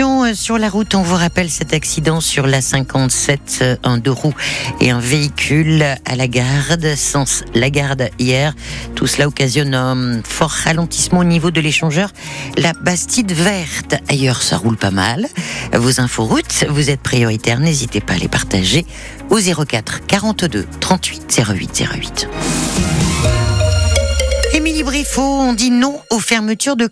Euh, sur la route, on vous rappelle cet accident sur la 57, euh, un deux roues et un véhicule à la garde, sens la garde hier. Tout cela occasionne un fort ralentissement au niveau de l'échangeur. La Bastide verte, ailleurs ça roule pas mal. Vos infos routes, vous êtes prioritaires, n'hésitez pas à les partager au 04 42 38 08 08. Émilie on dit non aux fermetures de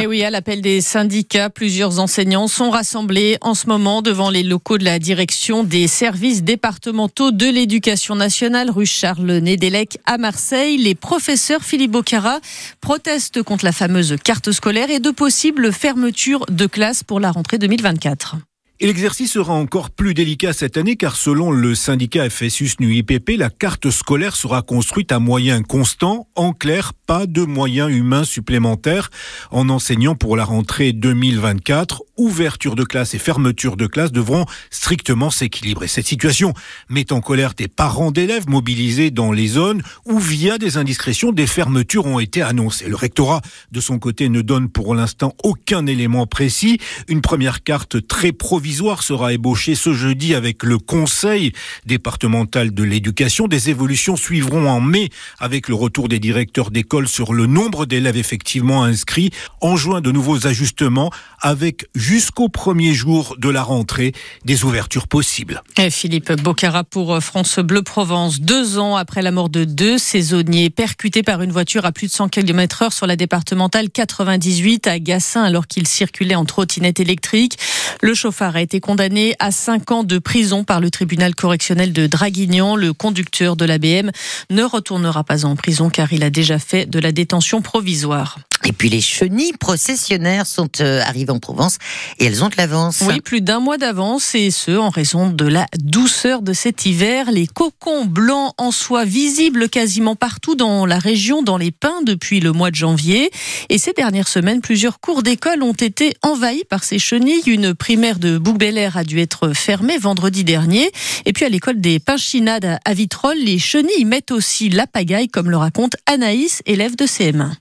Eh oui, à l'appel des syndicats, plusieurs enseignants sont rassemblés en ce moment devant les locaux de la direction des services départementaux de l'éducation nationale rue Charles Nédélec à Marseille. Les professeurs Philippe Bocara protestent contre la fameuse carte scolaire et de possibles fermetures de classe pour la rentrée 2024. L'exercice sera encore plus délicat cette année car selon le syndicat FSUS NUIPP, la carte scolaire sera construite à moyens constants. En clair, pas de moyens humains supplémentaires en enseignant pour la rentrée 2024. Ouverture de classe et fermeture de classe devront strictement s'équilibrer. Cette situation met en colère des parents d'élèves mobilisés dans les zones où via des indiscrétions, des fermetures ont été annoncées. Le rectorat, de son côté, ne donne pour l'instant aucun élément précis. Une première carte très provisoire sera ébauchée ce jeudi avec le Conseil départemental de l'éducation. Des évolutions suivront en mai avec le retour des directeurs d'école sur le nombre d'élèves effectivement inscrits. En juin, de nouveaux ajustements avec jusqu'au premier jour de la rentrée des ouvertures possibles. Et Philippe Bocara pour France Bleu Provence. Deux ans après la mort de deux saisonniers percutés par une voiture à plus de 100 km heure sur la départementale 98 à Gassin alors qu'ils circulaient en trottinette électrique. Le chauffard a été condamné à 5 ans de prison par le tribunal correctionnel de Draguignan. Le conducteur de l'ABM ne retournera pas en prison car il a déjà fait de la détention provisoire. Et puis les chenilles processionnaires sont euh, arrivées en Provence et elles ont de l'avance. Oui, plus d'un mois d'avance et ce en raison de la douceur de cet hiver. Les cocons blancs en soie visibles quasiment partout dans la région, dans les pins depuis le mois de janvier. Et ces dernières semaines, plusieurs cours d'école ont été envahis par ces chenilles. Une primaire de bouc a dû être fermée vendredi dernier. Et puis à l'école des Pinchinades à Vitrolles, les chenilles mettent aussi la pagaille, comme le raconte Anaïs, élève de CM1.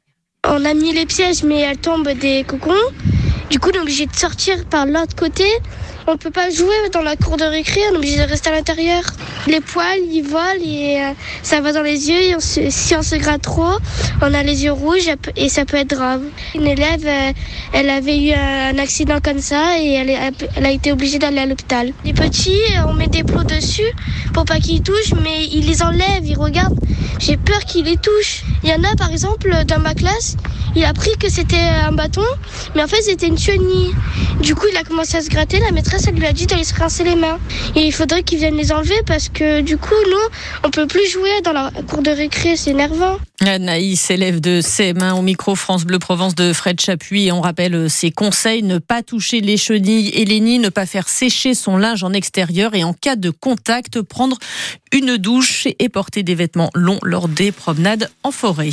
On a mis les pièges, mais elles tombent des cocons. Du coup, on est obligé de sortir par l'autre côté. On peut pas jouer dans la cour de récré, on est obligé de rester à l'intérieur. Les poils, ils volent et euh, ça va dans les yeux. Si on se gratte trop, on a les yeux rouges et ça peut être grave. Une élève, euh, elle avait eu un accident comme ça et elle, a été obligée d'aller à l'hôpital. Les petits, euh, on met des plots dessus pour pas qu'ils touchent, mais ils les enlèvent, ils regardent. J'ai peur qu'ils les touchent. Il y en a, par exemple, dans ma classe, il a pris que c'était un bâton, mais en fait, c'était une chenille. Du coup, il a commencé à se gratter. La maîtresse, elle lui a dit d'aller se rincer les mains. Il faudrait qu'ils viennent les enlever parce que, du coup, nous, on peut plus jouer dans la cour de récré. C'est énervant. Anaïs, élève de CM1 au micro France Bleu Provence de Fred Chapuis. On rappelle ses conseils, ne pas toucher les chenilles et les nids, ne pas faire sécher son linge en extérieur et en cas de contact, prendre une douche et porter des vêtements longs lors des promenades en forêt.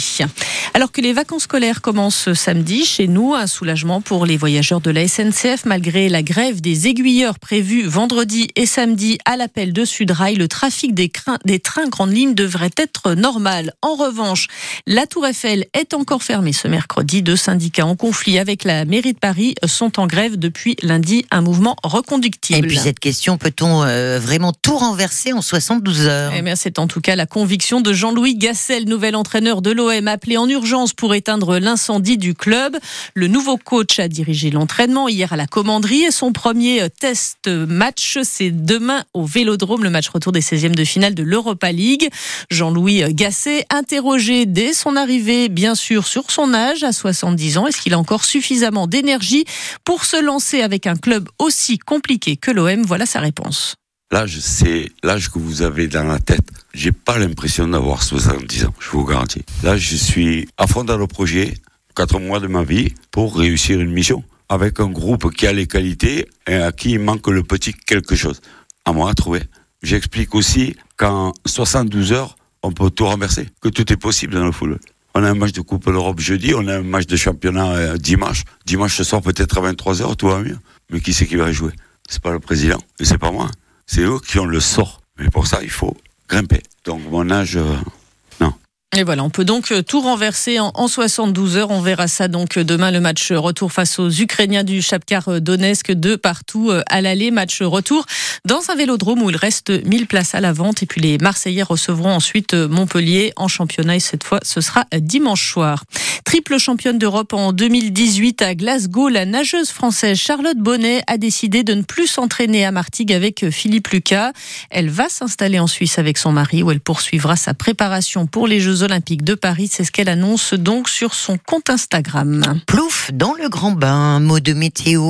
Alors que les vacances scolaires commencent samedi, chez nous, un soulagement pour les voyageurs de la SNCF malgré la grève des prévue vendredi et samedi à l'appel de Sudrail. Le trafic des, trains grandes lignes devrait être normal. En revanche, la Tour Eiffel est encore fermée ce mercredi. Deux syndicats en conflit avec la mairie de Paris sont en grève depuis lundi. Un mouvement Et reconductible. puis cette question, peut-on euh, vraiment tout renverser en 72 heures? Eh bien, c'est en tout cas la conviction de Jean-Louis Gassel, nouvel entraîneur de l'OM, appelé en urgence pour éteindre l'incendie du club. Le nouveau coach a dirigé l'entraînement hier à la commanderie et son premier test match, c'est demain au Vélodrome, le match retour des 16e de finale de l'Europa League. Jean-Louis Gasset, interrogé dès son arrivée, bien sûr, sur son âge, à 70 ans, est-ce qu'il a encore suffisamment d'énergie pour se lancer avec un club aussi compliqué que l'OM Voilà sa réponse. L'âge, c'est l'âge que vous avez dans la tête. J'ai pas l'impression d'avoir 70 ans, je vous garantis. Là, je suis à fond dans le projet, quatre mois de ma vie, pour réussir une mission. Avec un groupe qui a les qualités et à qui il manque le petit quelque chose. À moi à trouver. J'explique aussi qu'en 72 heures, on peut tout renverser, que tout est possible dans le football. On a un match de Coupe d'Europe jeudi, on a un match de championnat euh, dimanche. Dimanche ce soir, peut-être à 23h, tout va mieux. Mais qui c'est qui va jouer? C'est pas le président, et c'est pas moi. C'est eux qui ont le sort. Mais pour ça, il faut grimper. Donc mon âge, euh. Et voilà, on peut donc euh, tout renverser en, 72 heures. On verra ça donc euh, demain, le match retour face aux Ukrainiens du Chapkar euh, Donetsk, de partout à l'aller. Match retour dans un vélodrome où il reste 1000 places à la vente. Et puis les Marseillais recevront ensuite Montpellier en championnat. Et cette fois, ce sera dimanche soir. Triple championne d'Europe en 2018 à Glasgow, la nageuse française Charlotte Bonnet a décidé de ne plus s'entraîner à Martigues avec Philippe Lucas. Elle va s'installer en Suisse avec son mari où elle poursuivra sa préparation pour les Jeux Olympiques de Paris. C'est ce qu'elle annonce donc sur son compte Instagram. Plouf dans le grand bain, mot de météo.